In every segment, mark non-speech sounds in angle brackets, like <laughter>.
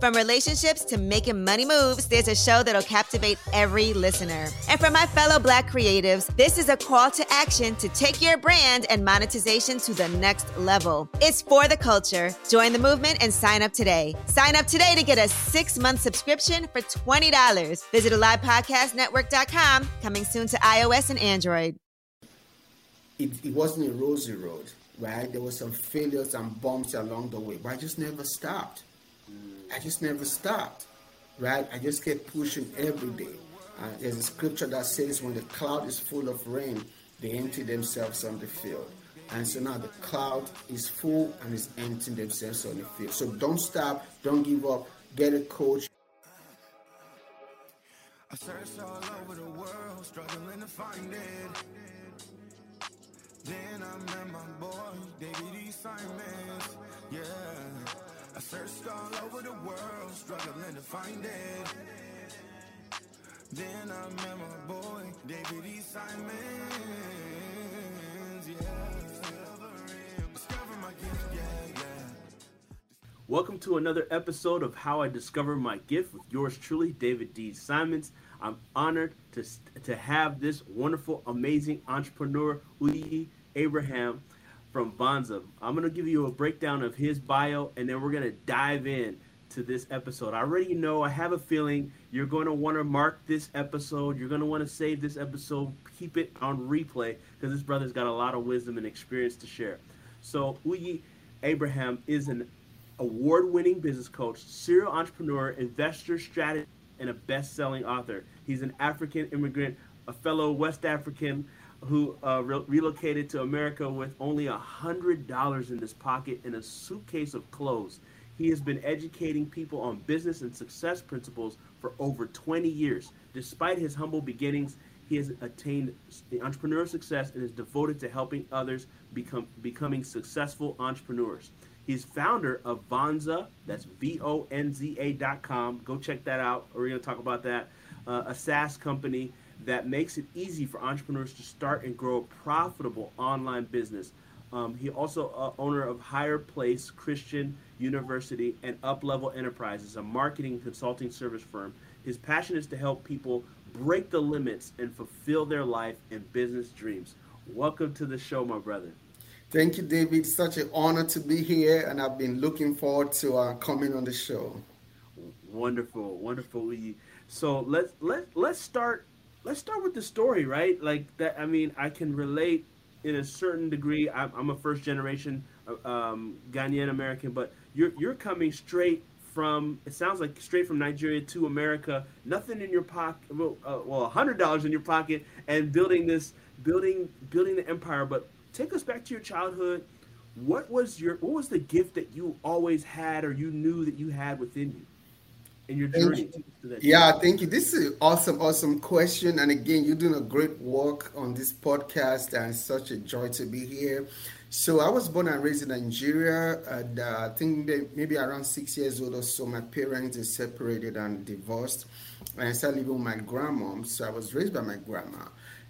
From relationships to making money moves, there's a show that'll captivate every listener. And for my fellow Black creatives, this is a call to action to take your brand and monetization to the next level. It's for the culture. Join the movement and sign up today. Sign up today to get a six month subscription for $20. Visit AlivePodcastNetwork.com, coming soon to iOS and Android. It, it wasn't a rosy road, right? There were some failures and bumps along the way, but I just never stopped. I just never stopped, right? I just kept pushing every day. Uh, there's a scripture that says, when the cloud is full of rain, they empty themselves on the field. And so now the cloud is full and is emptying themselves on the field. So don't stop, don't give up, get a coach, I searched all over the world, struggling to find it. Then I met my boy, David E. Simons. Searched all over the world, struggling to find it. Then I met my boy, David E. Simons. Yeah, discover my gift, yeah, yeah. Welcome to another episode of How I Discover My Gift with yours truly, David D. Simons. I'm honored to, to have this wonderful, amazing entrepreneur, Uyi Abraham from Vonza. I'm going to give you a breakdown of his bio and then we're going to dive in to this episode. I already know, I have a feeling you're going to want to mark this episode. You're going to want to save this episode, keep it on replay because this brother's got a lot of wisdom and experience to share. So, Uyi Abraham is an award winning business coach, serial entrepreneur, investor strategist and a best-selling author. He's an African immigrant, a fellow West African who uh, re- relocated to America with only a hundred dollars in his pocket and a suitcase of clothes. He has been educating people on business and success principles for over 20 years. Despite his humble beginnings, he has attained the entrepreneurial success and is devoted to helping others become becoming successful entrepreneurs. He's founder of Vonza. That's V O N Z A dot com. Go check that out. We're going to talk about that. Uh, a SaaS company that makes it easy for entrepreneurs to start and grow a profitable online business. Um, he also uh, owner of Higher Place Christian University and Uplevel Enterprises, a marketing consulting service firm. His passion is to help people break the limits and fulfill their life and business dreams. Welcome to the show, my brother. Thank you, David. Such an honor to be here, and I've been looking forward to uh, coming on the show. Wonderful, wonderful. So let's let let's start let's start with the story, right? Like that. I mean, I can relate in a certain degree. I'm, I'm a first generation uh, um, Ghanaian American, but you're you're coming straight from. It sounds like straight from Nigeria to America. Nothing in your pocket. Well, uh, well, hundred dollars in your pocket, and building this, building building the empire, but take us back to your childhood. What was your what was the gift that you always had or you knew that you had within you? In your journey yeah thank you. This is an awesome awesome question. And again you're doing a great work on this podcast and such a joy to be here. So i was born and raised in nigeria and uh, i think maybe around six years old or so my parents are separated and divorced. And i started living with my grandmom. So i was raised by my grandma.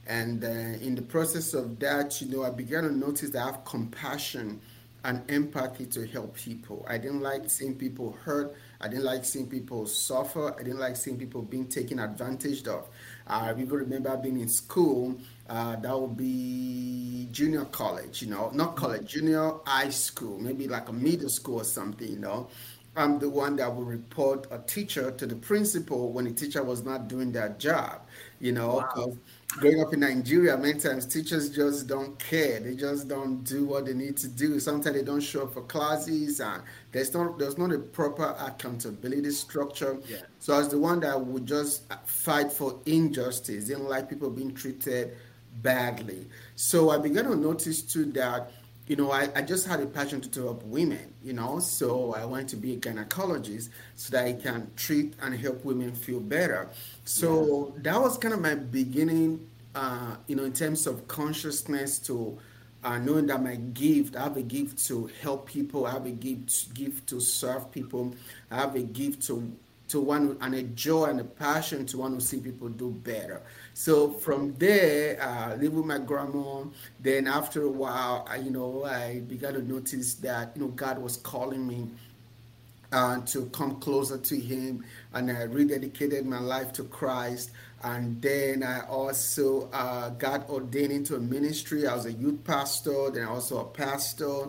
And uh, in the process of that, you know, I began to notice that I have compassion and empathy to help people. I didn't like seeing people hurt. I didn't like seeing people suffer. I didn't like seeing people being taken advantage of. I even remember being in school. Uh, that would be junior college, you know, not college, junior high school, maybe like a middle school or something, you know. I'm the one that would report a teacher to the principal when the teacher was not doing their job, you know. Wow growing up in Nigeria, many times teachers just don't care. They just don't do what they need to do. Sometimes they don't show up for classes, and there's not there's not a proper accountability structure. Yeah. So as the one that would just fight for injustice. Didn't like people being treated badly. So I began to notice too that you know, I, I just had a passion to help women, you know, so I went to be a gynecologist so that I can treat and help women feel better. So yeah. that was kind of my beginning, uh, you know, in terms of consciousness to uh, knowing that my gift, I have a gift to help people, I have a gift, gift to serve people, I have a gift to to one and a joy and a passion to want to see people do better. So from there, uh, with my grandma. Then after a while, I, you know, I began to notice that you know God was calling me uh, to come closer to Him, and I rededicated my life to Christ. And then I also uh, got ordained into a ministry. I was a youth pastor, then also a pastor.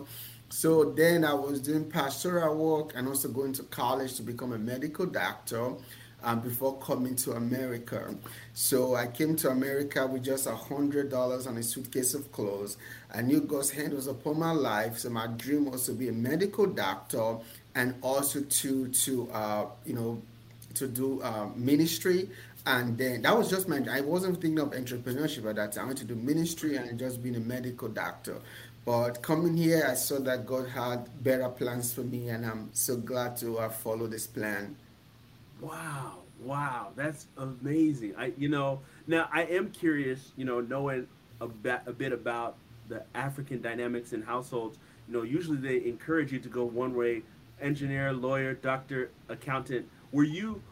So then I was doing pastoral work and also going to college to become a medical doctor um, before coming to America. So I came to America with just a hundred dollars and a suitcase of clothes. I knew God's hand was upon my life, so my dream was to be a medical doctor and also to to uh, you know to do uh, ministry. And then that was just my. I wasn't thinking of entrepreneurship at that time. I wanted to do ministry and just being a medical doctor. But coming here, I saw that God had better plans for me, and I'm so glad to have followed this plan. Wow, wow, that's amazing. I, you know, now I am curious, you know, knowing a bit, a bit about the African dynamics in households. You know, usually they encourage you to go one way: engineer, lawyer, doctor, accountant. Were you?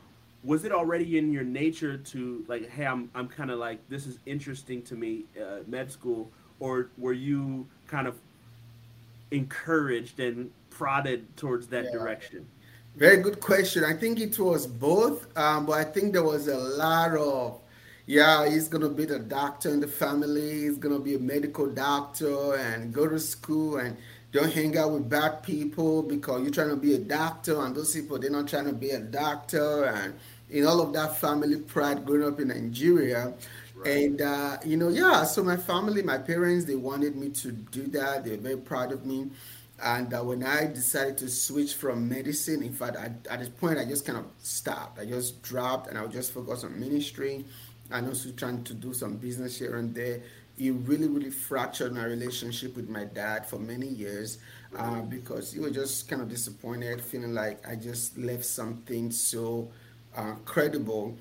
Was it already in your nature to like, hey, I'm I'm kind of like this is interesting to me, uh, med school, or were you kind of encouraged and prodded towards that yeah. direction? Very good question. I think it was both, um, but I think there was a lot of, yeah, he's going to be the doctor in the family. He's going to be a medical doctor and go to school and don't hang out with bad people because you're trying to be a doctor and those people, they're not trying to be a doctor. And in all of that family pride growing up in Nigeria. And, uh, you know, yeah, so my family, my parents, they wanted me to do that. They're very proud of me. And uh, when I decided to switch from medicine, in fact, I, at this point, I just kind of stopped. I just dropped and I would just focus on ministry and also trying to do some business here and there. It really, really fractured my relationship with my dad for many years uh, because he was just kind of disappointed, feeling like I just left something so uh, credible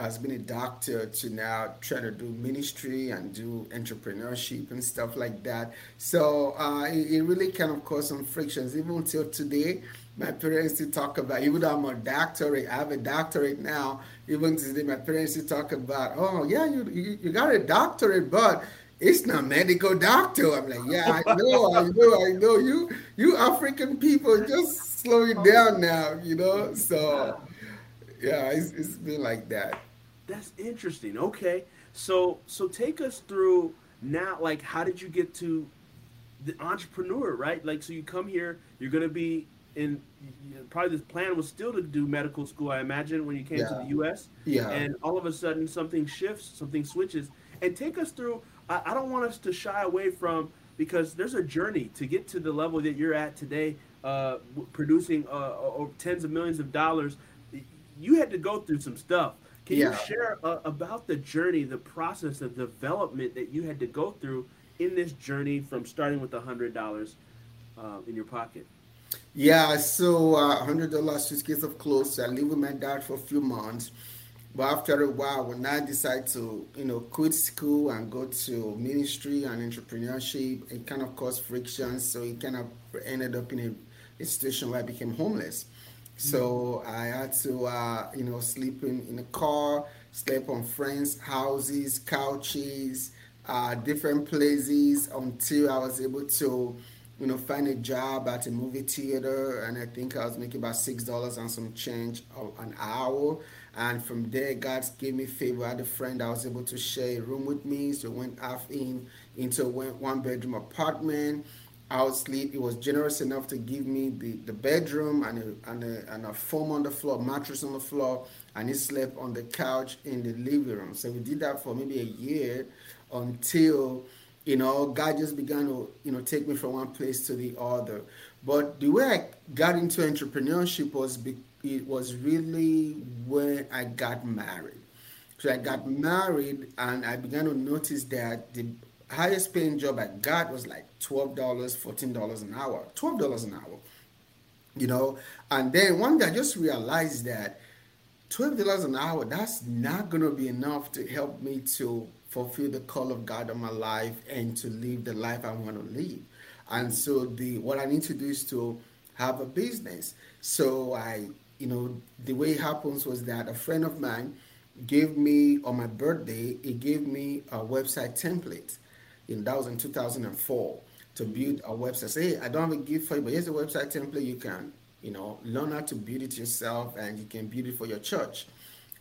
has been a doctor to now trying to do ministry and do entrepreneurship and stuff like that. So uh, it, it, really kind of caused some frictions. Even until today, my parents still talk about, even though I'm a doctorate, I have a doctorate now, even today, my parents still talk about, oh, yeah, you, you, you got a doctorate, but it's not medical doctor. I'm like, yeah, I <laughs> know, I know, I know. You, you African people, just slow it down now, you know? So yeah, it's, it's been like that. That's interesting. Okay, so so take us through now. Like, how did you get to the entrepreneur? Right, like, so you come here, you're gonna be in. Probably the plan was still to do medical school. I imagine when you came yeah. to the U.S. Yeah. And all of a sudden, something shifts, something switches, and take us through. I, I don't want us to shy away from because there's a journey to get to the level that you're at today, uh, producing uh, tens of millions of dollars you had to go through some stuff. Can yeah. you share uh, about the journey, the process of development that you had to go through in this journey from starting with a hundred dollars uh, in your pocket? Yeah, so uh, hundred dollars suitcase of clothes. I lived with my dad for a few months, but after a while, when I decided to, you know, quit school and go to ministry and entrepreneurship, it kind of caused friction. So it kind of ended up in a, a situation where I became homeless. So I had to, uh, you know, sleep in, in a car, sleep on friends' houses, couches, uh, different places until I was able to, you know, find a job at a movie theater. And I think I was making about $6 and some change an hour. And from there, God gave me favor. I had a friend that was able to share a room with me. So went off in into one bedroom apartment. I would sleep. He was generous enough to give me the, the bedroom and a, and, a, and a foam on the floor, mattress on the floor, and he slept on the couch in the living room. So we did that for maybe a year until, you know, God just began to, you know, take me from one place to the other. But the way I got into entrepreneurship was be, it was really when I got married. So I got married and I began to notice that the highest paying job I got was like $12, $14 an hour. $12 an hour. You know, and then one day I just realized that $12 an hour, that's not going to be enough to help me to fulfill the call of God on my life and to live the life I want to live. And so the what I need to do is to have a business. So I you know, the way it happens was that a friend of mine gave me on my birthday, he gave me a website template. And that was in 2004 to build a website. Say, hey, I don't have a gift for you, but here's a website template. You can, you know, learn how to build it yourself and you can build it for your church.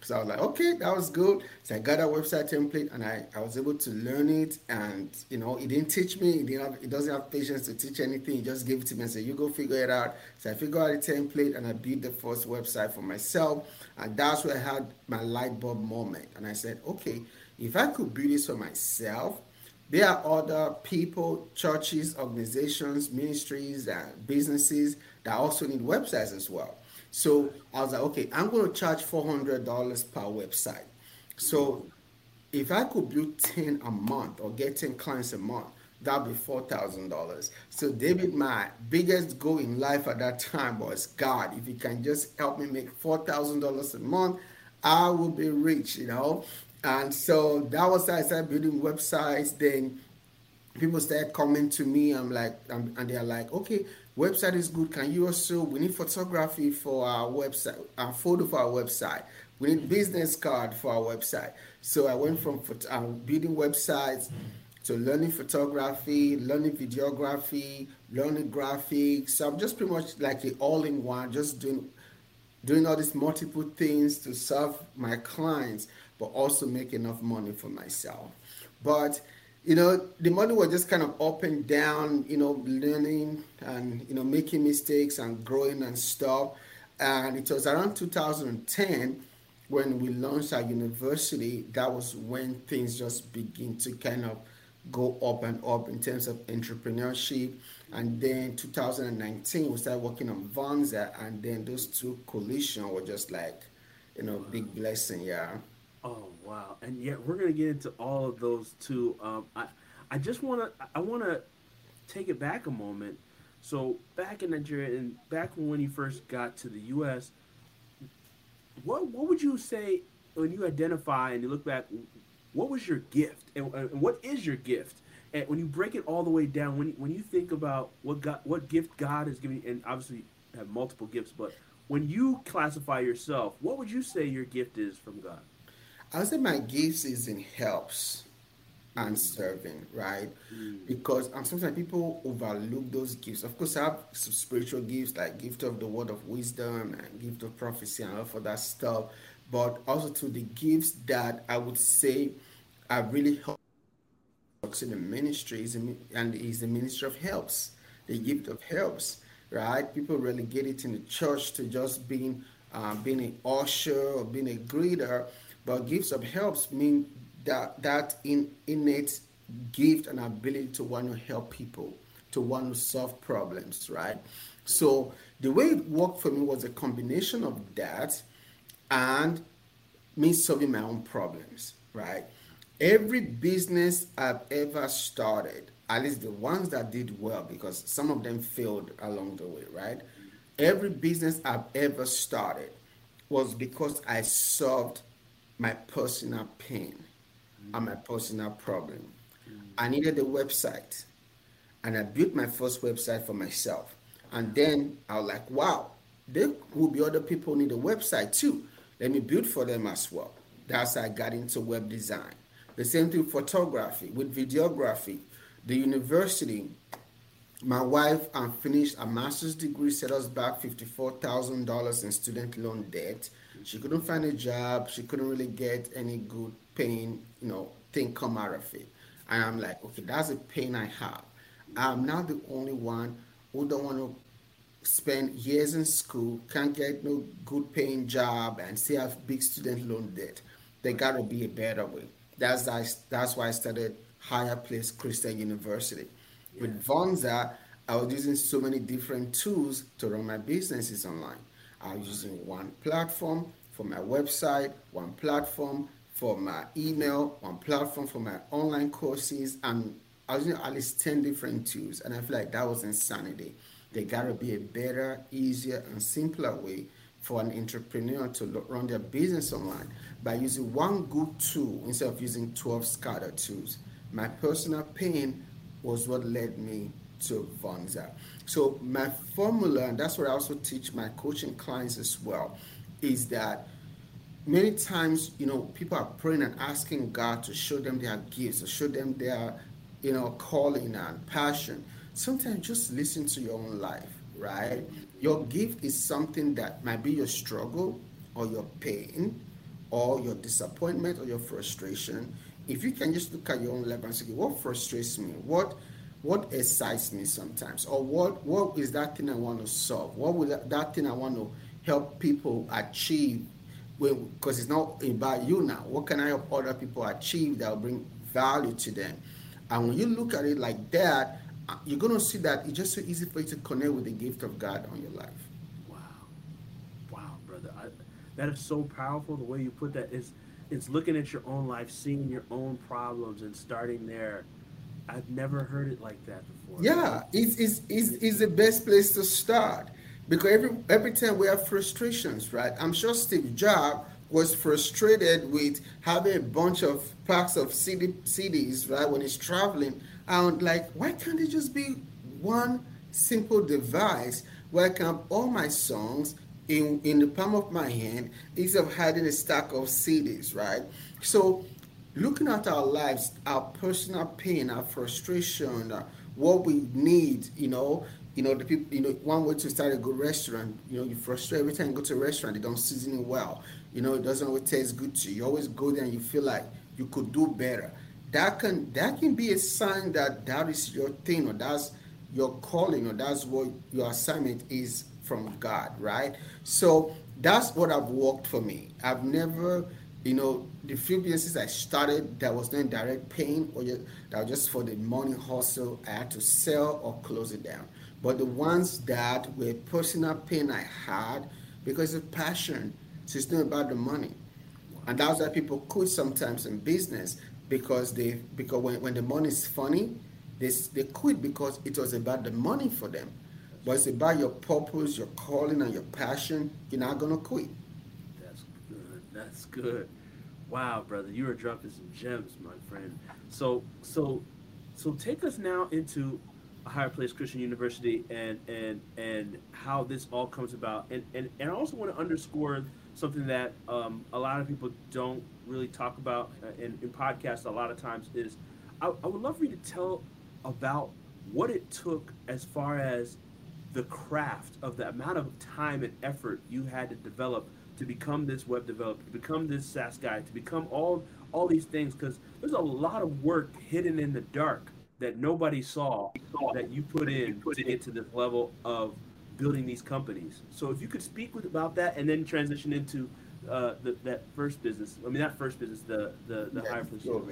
So I was like, okay, that was good. So I got a website template and I, I was able to learn it. And, you know, he didn't teach me. He, didn't have, he doesn't have patience to teach anything. He just gave it to me and said, you go figure it out. So I figured out a template and I built the first website for myself. And that's where I had my light bulb moment. And I said, okay, if I could build this for myself, there are other people, churches, organizations, ministries, and businesses that also need websites as well. So I was like, okay, I'm going to charge $400 per website. So if I could build 10 a month or get 10 clients a month, that'd be $4,000. So, David, my biggest goal in life at that time was God, if you can just help me make $4,000 a month, I will be rich, you know. And so that was how I started building websites. Then people started coming to me. I'm like, and they're like, okay, website is good. Can you also? We need photography for our website, a photo for our website. We need business card for our website. So I went from um, building websites to learning photography, learning videography, learning graphics. So I'm just pretty much like an all-in-one, just doing doing all these multiple things to serve my clients but also make enough money for myself. But you know, the money was just kind of up and down, you know, learning and you know, making mistakes and growing and stuff. And it was around 2010 when we launched our university, that was when things just begin to kind of go up and up in terms of entrepreneurship. And then 2019, we started working on Vonza, and then those two collision were just like, you know, big blessing, yeah. Oh wow! And yet we're gonna get into all of those too. Um, I I just wanna I wanna take it back a moment. So back in Nigeria and back when you first got to the U.S., what what would you say when you identify and you look back? What was your gift, and, and what is your gift? And when you break it all the way down, when you, when you think about what God, what gift God has given you, and obviously have multiple gifts, but when you classify yourself, what would you say your gift is from God? I would say my gifts is in helps and serving, right? Mm. Because um, sometimes people overlook those gifts. Of course, I have some spiritual gifts like gift of the word of wisdom and gift of prophecy and all for that stuff. But also to the gifts that I would say are really helped in the ministry is and is the ministry of helps, the gift of helps, right? People relegate it in the church to just being um, being an usher or being a greeter but gifts of helps mean that that in, innate gift and ability to want to help people, to want to solve problems, right? So the way it worked for me was a combination of that and me solving my own problems, right? Every business I've ever started, at least the ones that did well, because some of them failed along the way, right? Every business I've ever started was because I solved my personal pain mm. and my personal problem. Mm. I needed a website, and I built my first website for myself. And then I was like, wow, there will be other people need a website too. Let me build for them as well. That's how I got into web design. The same thing with photography, with videography. The university, my wife um, finished a master's degree, set us back $54,000 in student loan debt. She couldn't find a job. She couldn't really get any good paying, you know, thing come out of it. And I'm like, okay, that's a pain I have. I'm not the only one who don't want to spend years in school, can't get no good paying job, and still have big student loan debt. There gotta be a better way. That's that's why I started Higher Place Christian University. Yeah. With Vonza, I was using so many different tools to run my businesses online. I was using one platform for my website, one platform for my email, one platform for my online courses, and I was using at least 10 different tools. And I feel like that was insanity. There gotta be a better, easier, and simpler way for an entrepreneur to run their business online by using one good tool instead of using 12 scattered tools. My personal pain was what led me to Vonza. So my formula, and that's what I also teach my coaching clients as well, is that many times, you know, people are praying and asking God to show them their gifts, to show them their, you know, calling and passion. Sometimes just listen to your own life, right? Your gift is something that might be your struggle or your pain or your disappointment or your frustration. If you can just look at your own life and say, what frustrates me? What what excites me sometimes? Or what what is that thing I want to solve? What will that, that thing I want to help people achieve because it's not about you now. What can I help other people achieve that will bring value to them? And when you look at it like that, uh, you're going to see that it's just so easy for you to connect with the gift of God on your life. Wow. Wow, brother. I, that is so powerful. The way you put that is it's looking at your own life, seeing your own problems and starting there. I've never heard it like that before. Yeah, it's, it's, it's, it's the best place to start because every every time we have frustrations, right? I'm sure Steve Jobs was frustrated with having a bunch of packs of CD, CDs, right? When he's traveling, and like, why can't it just be one simple device where I can have all my songs in in the palm of my hand instead of having a stack of CDs, right? So, looking at our lives, our personal pain, our frustration, uh, what we need, you know, you know, the people, you know, one way to start a good restaurant, you know, you frustrate every time you go to a restaurant, they don't season it well. You know, it doesn't always taste good to you. You always go there and you feel like you could do better. That can that can be a sign that that is your thing or that's your calling or that's what your assignment is from God, right? So that's what I've worked for me. I've never, you know, the few businesses I started that was not direct pain or just, that was just for the money hustle. I had to sell or close it down. But the ones that were personal pain I had because of passion, so it's not about the money. And that's why people quit sometimes in business because they because when, when the money is funny, they, they quit because it was about the money for them. But it's about your purpose, your calling, and your passion. You're not gonna quit. That's good. That's good. Wow, brother, you are dropping some gems, my friend. So, so, so take us now into a higher place Christian University and and and how this all comes about. And and, and I also want to underscore something that um, a lot of people don't really talk about uh, in, in podcasts a lot of times is I, I would love for you to tell about what it took as far as the craft of the amount of time and effort you had to develop to become this web developer, to become this SaaS guy, to become all all these things because there's a lot of work hidden in the dark that nobody saw that you put in to get to this level of building these companies. So if you could speak with about that and then transition into uh, the, that first business. I mean, that first business, the the, the yeah, higher so,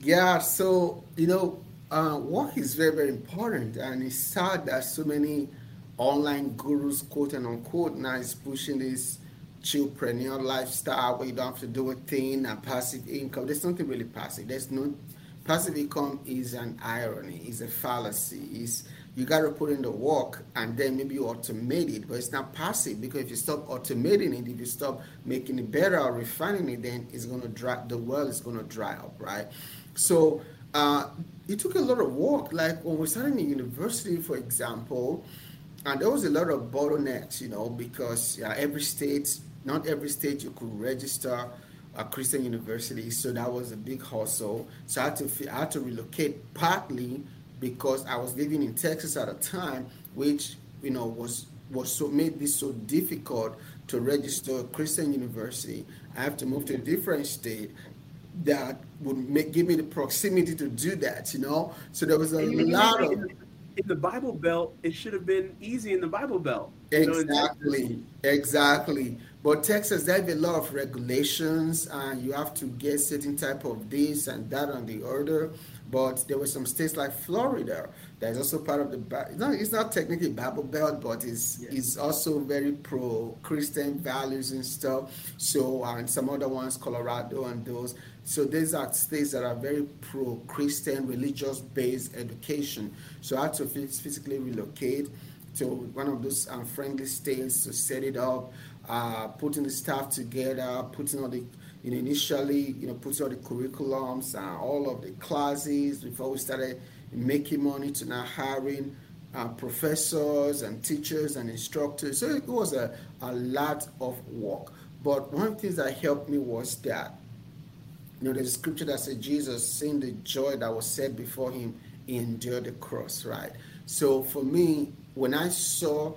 Yeah. So you know, uh, work is very very important, and it's sad that so many online gurus, quote and unquote, now is pushing this chillpreneur lifestyle where you don't have to do a thing and passive income. There's nothing really passive. There's no passive income is an irony, is a fallacy. Is you got to put in the work and then maybe you automate it, but it's not passive because if you stop automating it, if you stop making it better or refining it, then it's to dry. The well is going to dry up, right? So uh, it took a lot of work. Like when we started in university, for example, and there was a lot of bottlenecks, you know, because uh, every state, not every state you could register a Christian university, so that was a big hustle. So I had to I had to relocate partly because I was living in Texas at a time, which you know was was so made this so difficult to register a Christian university. I have to move to a different state that would make, give me the proximity to do that. You know, so there was a lot of in the Bible Belt, it should have been easy in the Bible Belt. Exactly, know, exactly. But Texas, there's a lot of regulations, and you have to get certain type of this and that on the order. But there were some states like Florida that is also part of the. It's not, it's not technically Bible Belt, but it's yes. it's also very pro Christian values and stuff. So and some other ones, Colorado and those. So these are states that are very pro Christian, religious based education. So I had to physically relocate to one of those um, unfriendly states to set it up, uh, putting the staff together, putting all the you know, initially, you know, put all the curriculums and all of the classes before we started making money to now hiring uh, professors and teachers and instructors. So it was a, a lot of work. But one of the things that helped me was that, you know, there's a scripture that said Jesus, seeing the joy that was set before him, endured the cross, right? So for me, when I saw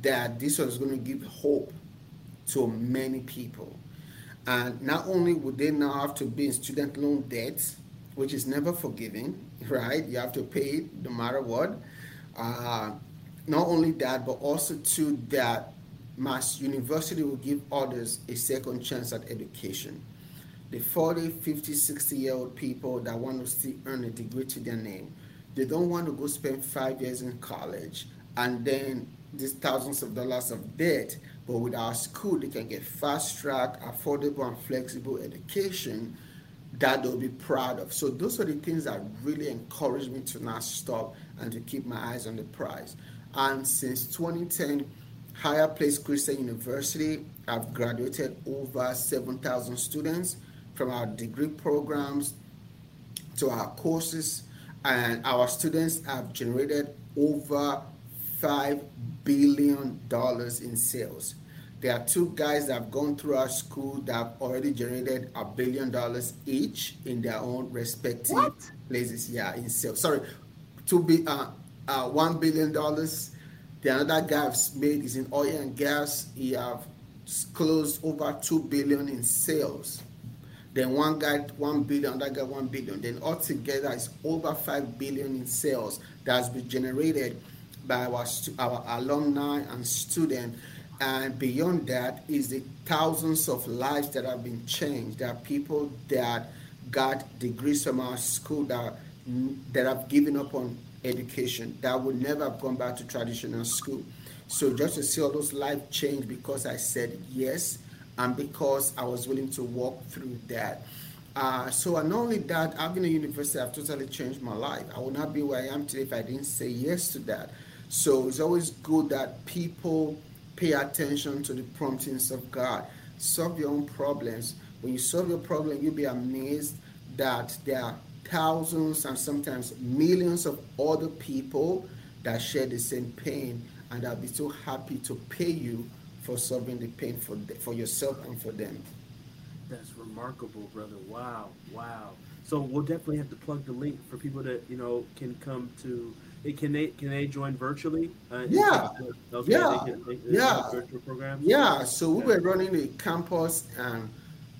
that this was going to give hope to many people, and not only would they now have to be in student loan debt, which is never forgiving, <laughs> right? You have to pay no matter what. Uh, not only that, but also to that Mass University will give others a second chance at education. The 40, 50, 60 year old people that want to still earn a degree to their name, they don't want to go spend five years in college and then these thousands of dollars of debt. But with our school, they can get fast track, affordable, and flexible education that they'll be proud of. So those are the things that really encourage me to not stop and to keep my eyes on the prize. And since 2010, Higher Place Christian University, I've graduated over 7,000 students from our degree programs to our courses, and our students have generated over $5 billion in sales. There are two guys that have gone through our school that have already generated a billion dollars each in their own respective what? places. Yeah, in sales. Sorry, two be uh, uh, one billion dollars. The another guy made is in oil and gas. He have closed over two billion in sales. Then one guy one billion, that guy one billion. Then altogether it's over five billion in sales that has been generated by our our alumni and students and beyond that is the thousands of lives that have been changed. There are people that got degrees from our school that that have given up on education that would never have gone back to traditional school. So just to see all those lives change because I said yes and because I was willing to walk through that. Uh, so and not only that, having a university have totally changed my life. I would not be where I am today if I didn't say yes to that. So it's always good that people pay attention to the promptings of God. Solve your own problems. When you solve your problem, you'll be amazed that there are thousands and sometimes millions of other people that share the same pain and they'll be so happy to pay you for solving the pain for, for yourself and for them. That's remarkable, brother. Wow, wow. So we'll definitely have to plug the link for people that you know can come to can they can they join virtually? Uh, yeah. Okay, yeah. They can, they, yeah. Virtual programs. Yeah. So we were running the campus and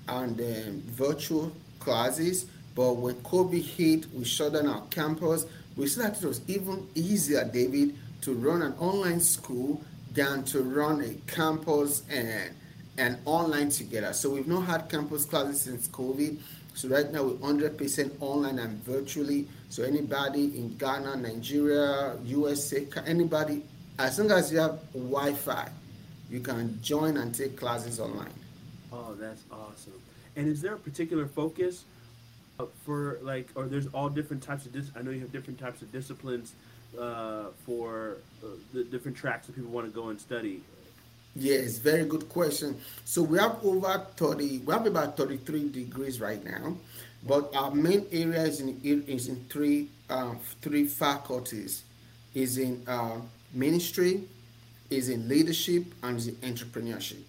and um, virtual classes, but when COVID hit, we shut down our campus. We saw that it was even easier, David, to run an online school than to run a campus and and online together. So we've not had campus classes since COVID. So right now we're 100% online and virtually. So anybody in Ghana, Nigeria, USA, anybody, as long as you have Wi-Fi, you can join and take classes online. Oh, that's awesome. And is there a particular focus uh, for like, or there's all different types of dis- I know you have different types of disciplines uh, for uh, the different tracks that people want to go and study. Yes, very good question. So we have over 30, we have about 33 degrees right now, but our main area is in, is in three, uh, three faculties. Is in uh, ministry, is in leadership, and is in entrepreneurship.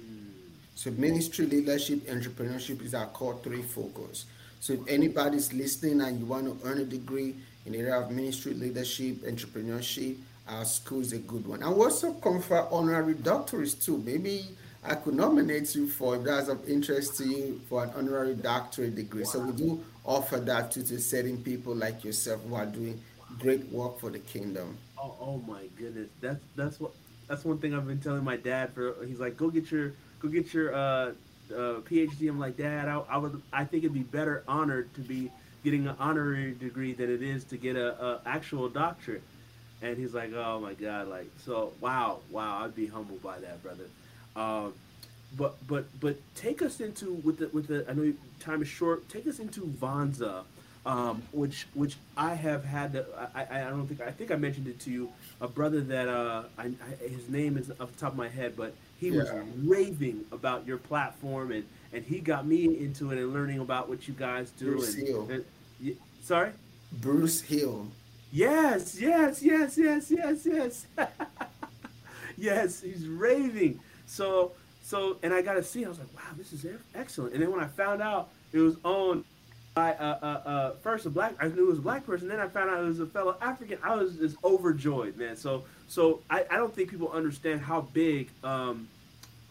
Mm. So ministry, leadership, entrepreneurship is our core three focus. So if anybody's listening and you want to earn a degree in the area of ministry, leadership, entrepreneurship, our school is a good one. And we also confer honorary doctorates too. Maybe I could nominate you for if that's of interest to you for an honorary doctorate degree. Wow. So we do offer that to, to certain people like yourself who are doing great work for the kingdom. Oh, oh my goodness. That's that's what that's one thing I've been telling my dad for he's like, go get your go get your uh, uh, PhD. I'm like, Dad, I, I would I think it'd be better honored to be getting an honorary degree than it is to get a, a actual doctorate and he's like, "Oh my God!" Like, so wow, wow. I'd be humbled by that, brother. Um, but but but take us into with the with the. I know time is short. Take us into Vonza, um, which which I have had. To, I, I don't think I think I mentioned it to you. A brother that uh, I, I, his name is off the top of my head, but he yeah. was raving about your platform, and and he got me into it and learning about what you guys do. Bruce and, Hill. And, sorry. Bruce Hill. Yes, yes, yes, yes, yes, yes. <laughs> yes, he's raving. So so, and I got to see. I was like, wow, this is excellent. And then when I found out it was owned by uh, uh, uh, first a black, I knew it was a black person. Then I found out it was a fellow African. I was just overjoyed, man. So, so I, I don't think people understand how big um,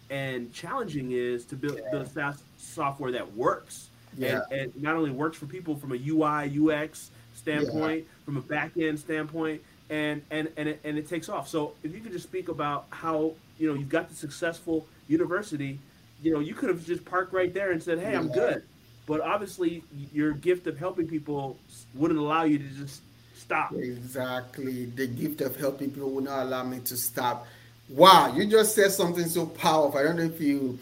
and challenging is to build, yeah. build SaaS software that works. Yeah. And, and, not only works for people from a UI UX standpoint, yeah. from a back end standpoint, and and and it, and it takes off. So if you could just speak about how you know you've got the successful university, you know, you could have just parked right there and said, "Hey, I'm good." But obviously, your gift of helping people wouldn't allow you to just stop. Exactly, the gift of helping people would not allow me to stop. Wow, you just said something so powerful. I don't know if you,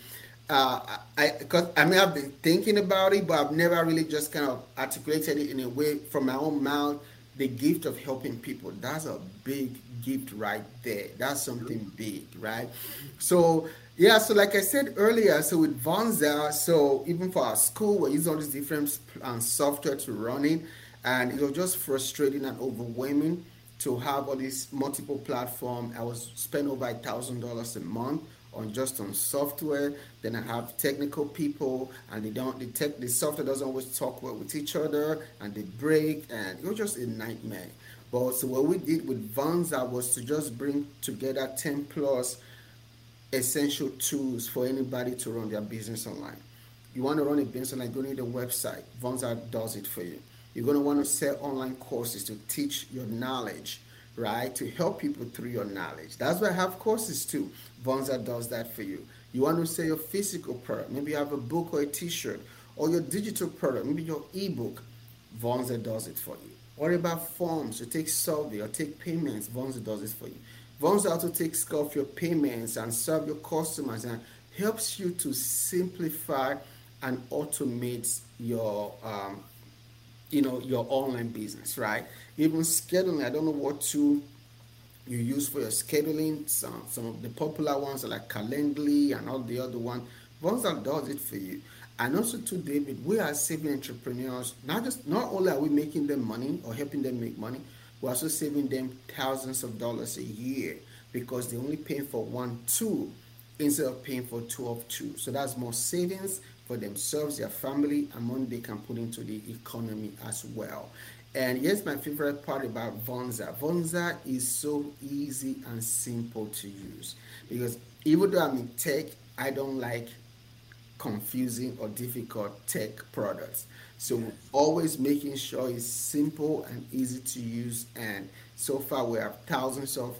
uh, I because I may have been thinking about it, but I've never really just kind of articulated it in a way from my own mouth. The gift of helping people. That's a big gift right there. That's something big, right? So yeah, so like I said earlier, so with Vonza, so even for our school, we're using all these different um, software to run it, and it was just frustrating and overwhelming to have all these multiple platform. I was spend over a thousand dollars a month on just on software. Then I have technical people, and they don't the tech the software doesn't always talk well with each other, and they break, and it was just a nightmare. But so what we did with Vonza was to just bring together ten plus essential tools for anybody to run their business online. You want to run a business online, go need a website. Vonza does it for you. You're going to want to sell online courses to teach your knowledge, right? To help people through your knowledge. That's why I have courses too. Vonza does that for you. You want to sell your physical product. Maybe you have a book or a t-shirt or your digital product, maybe your ebook. Vonza does it for you. What about forms? You take survey or take payments. Vonza does it for you. Vonza also takes care of your payments and serve your customers and helps you to simplify and automate your um, you know your online business right? Even scheduling i don't know what tool you use for your scheduling. Some, some of the popular ones are like calendly and all the other one. Vonza does it for you and also to david we are saving entrepreneurs. Not just not only are we making them money or helping them make money we're also saving them thousands of dollars a year because they're only paying for one tool instead of paying for two of two. So that's more savings for themselves, their family, and money they can put into the economy as well. And here's my favorite part about Vonza. Vonza is so easy and simple to use because even though I'm in tech, I don't like confusing or difficult tech products. So always making sure it's simple and easy to use. And so far we have thousands of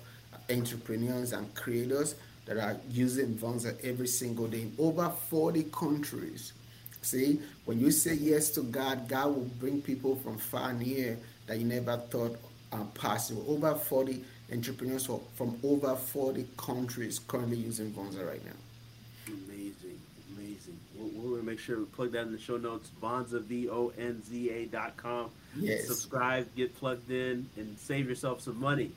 entrepreneurs and creators that are using Vonza every single day in over 40 countries. See, when you say yes to God, God will bring people from far and near that you never thought are possible. Over 40 entrepreneurs from over 40 countries currently using Vonza right now. Amazing, amazing. We're, we're going to make sure we plug that in the show notes. Vonza, V O N Z A dot com. Yes. Subscribe, get plugged in, and save yourself some money.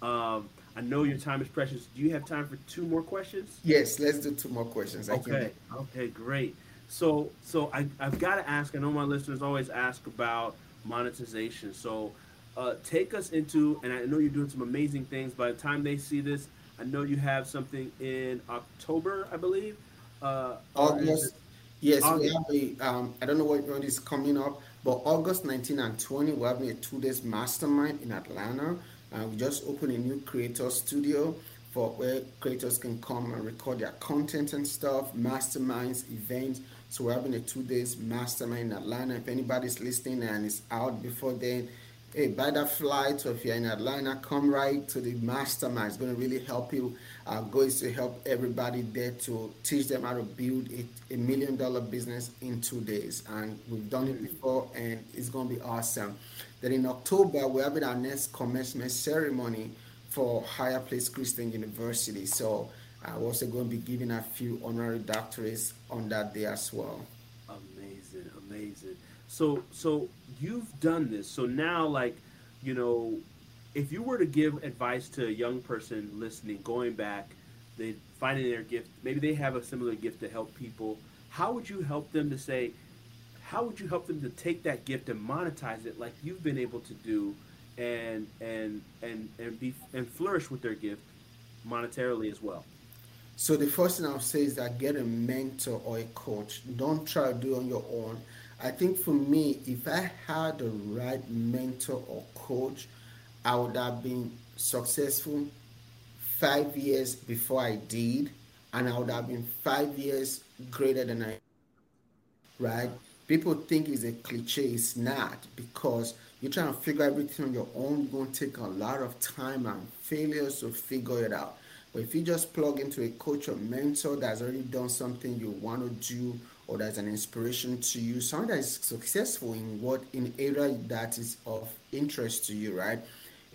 Um, I know your time is precious. Do you have time for two more questions? Yes, let's do two more questions. I okay. Okay, great. So, so I, I've got to ask. I know my listeners always ask about monetization. So, uh, take us into, and I know you're doing some amazing things. By the time they see this, I know you have something in October, I believe. Uh, August. Yes, August. we have a. Um, I don't know what is coming up, but August 19 and 20, we're having a two days mastermind in Atlanta. We just opened a new creator studio for where creators can come and record their content and stuff, masterminds, events. So we're having a two days mastermind in Atlanta. If anybody's listening and is out before then, hey, buy that flight. Or if you're in Atlanta, come right to the mastermind. It's going to really help you. Our goal is to help everybody there to teach them how to build a, a million dollar business in two days. And we've done it before, and it's going to be awesome. Then in October, we're having our next commencement ceremony for Higher Place Christian University. So uh, we're also going to be giving a few honorary doctorates on that day as well. Amazing, amazing. So so you've done this. So now like, you know, if you were to give advice to a young person listening, going back, they finding their gift, maybe they have a similar gift to help people. How would you help them to say, how would you help them to take that gift and monetize it like you've been able to do, and and and and be and flourish with their gift monetarily as well? So the first thing I'll say is that get a mentor or a coach. Don't try to do on your own. I think for me, if I had the right mentor or coach, I would have been successful five years before I did, and I would have been five years greater than I. Right? People think it's a cliche. It's not because you're trying to figure everything on your own. You're going to take a lot of time and failures to figure it out. But if you just plug into a coach or mentor that's already done something you want to do or that's an inspiration to you, someone that is successful in what in area that is of interest to you, right?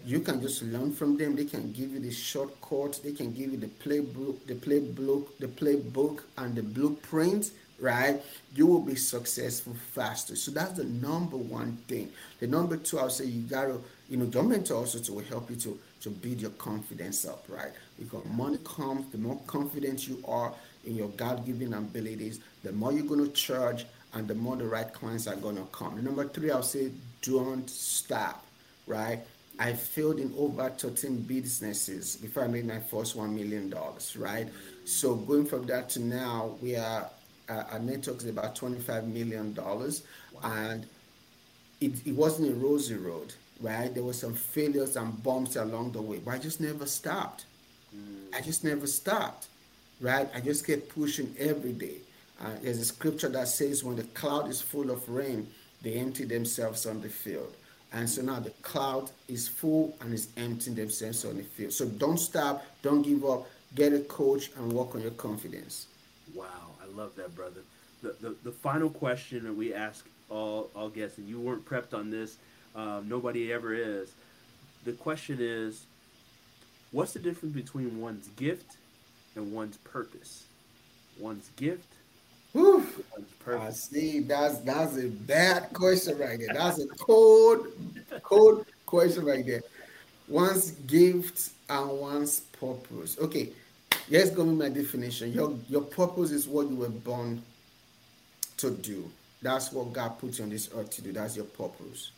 You can just learn from them. They can give you the shortcut. They can give you the playbook, the playbook, the playbook, and the blueprint. Right, you will be successful faster. So that's the number one thing. The number two, I'll say you gotta, you know, your mentor also to help you to to build your confidence up. Right, because money comes, the more confident you are in your God-given abilities, the more you're gonna charge, and the more the right clients are gonna come. number three, I'll say don't stop. Right I failed in over 13 businesses before I made my first $1 million, right? So going from that to now, we are, uh, our network is about $25 million. And it, it wasn't a rosy road, right? There were some failures and bumps along the way, but I just never stopped. I just never stopped, right? I just kept pushing every day. Uh, there's a scripture that says, when the cloud is full of rain, they empty themselves on the field. And so now the cloud is full and is emptying themselves on the field. So don't stop, don't give up, get a coach and work on your confidence. Wow, love that, brother. The, the, the final question that we ask all, all guests, and you weren't prepped on this, um, nobody ever is. The question is what's the difference between one's gift and one's purpose? One's gift Whew. I see. That's that's a bad question right there. That's a cold, cold question right there. One's gift and one's purpose. Okay, going to be my definition. Your your purpose is what you were born to do. That's what God put you on this earth to do. That's your purpose.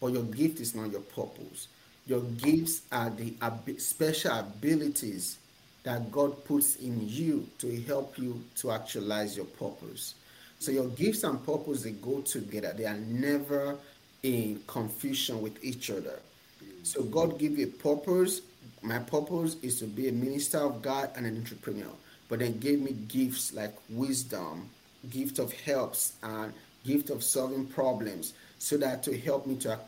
But your gift is not your purpose. Your gifts are the ab- special abilities that God puts in you to help you to actualize your purpose. So your gifts and purpose they go together. They are never in confusion with each other. So God give you a purpose. My purpose is to be a minister of God and an entrepreneur. But then gave me gifts like wisdom, gift of helps, and gift of solving problems, so that to help me to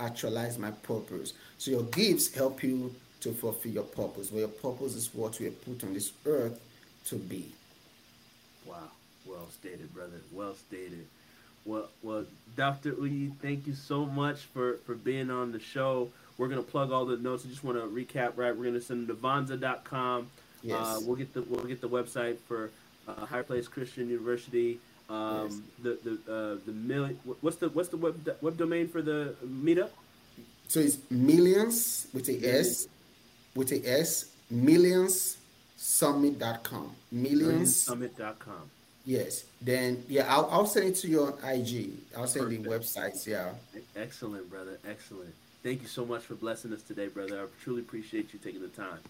actualize my purpose. So your gifts help you to fulfill your purpose. Well, your purpose is what we are put on this earth to be. Wow. Well stated, brother. Well stated. Well, well, Dr. Uyi, thank you so much for, for being on the show. We're gonna plug all the notes. I just want to recap. Right, we're gonna send them to Vonza.com. Yes. Uh, we'll get the we'll get the website for uh, Higher Place Christian University. Um, yes. The the uh, the million. What's the what's the web web domain for the meetup? So it's millions with a S with a S, millionssummit.com. Millionssummit.com. Yes. Then, yeah, I'll, I'll send it to you on IG. I'll send Perfect. the websites. Yeah. Excellent, brother. Excellent. Thank you so much for blessing us today, brother. I truly appreciate you taking the time.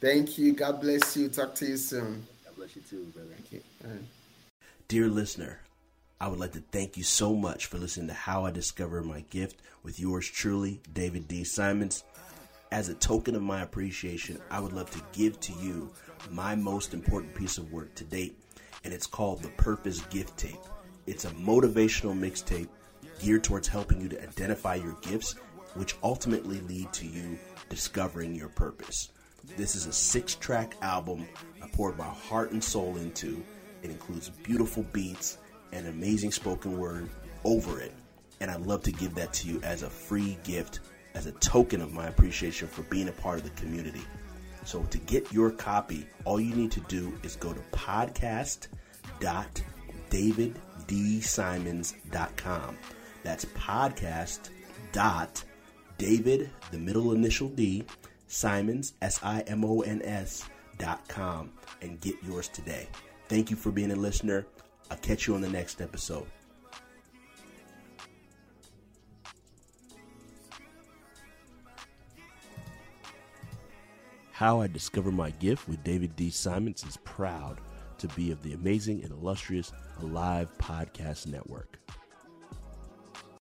Thank you. God bless you. Talk to you soon. God bless you too, brother. Thank you. Right. Dear listener, I would like to thank you so much for listening to How I Discovered My Gift with yours truly, David D. Simons. As a token of my appreciation, I would love to give to you my most important piece of work to date, and it's called the Purpose Gift Tape. It's a motivational mixtape geared towards helping you to identify your gifts, which ultimately lead to you discovering your purpose. This is a six track album I poured my heart and soul into. It includes beautiful beats and amazing spoken word over it. And I'd love to give that to you as a free gift as a token of my appreciation for being a part of the community. So to get your copy, all you need to do is go to podcast.daviddsimons.com daviddsimons.com. That's podcast dot David, the middle initial D, Simons, S I M O N S dot com, and get yours today. Thank you for being a listener. I'll catch you on the next episode. How I Discover My Gift with David D. Simons is proud to be of the amazing and illustrious Alive Podcast Network.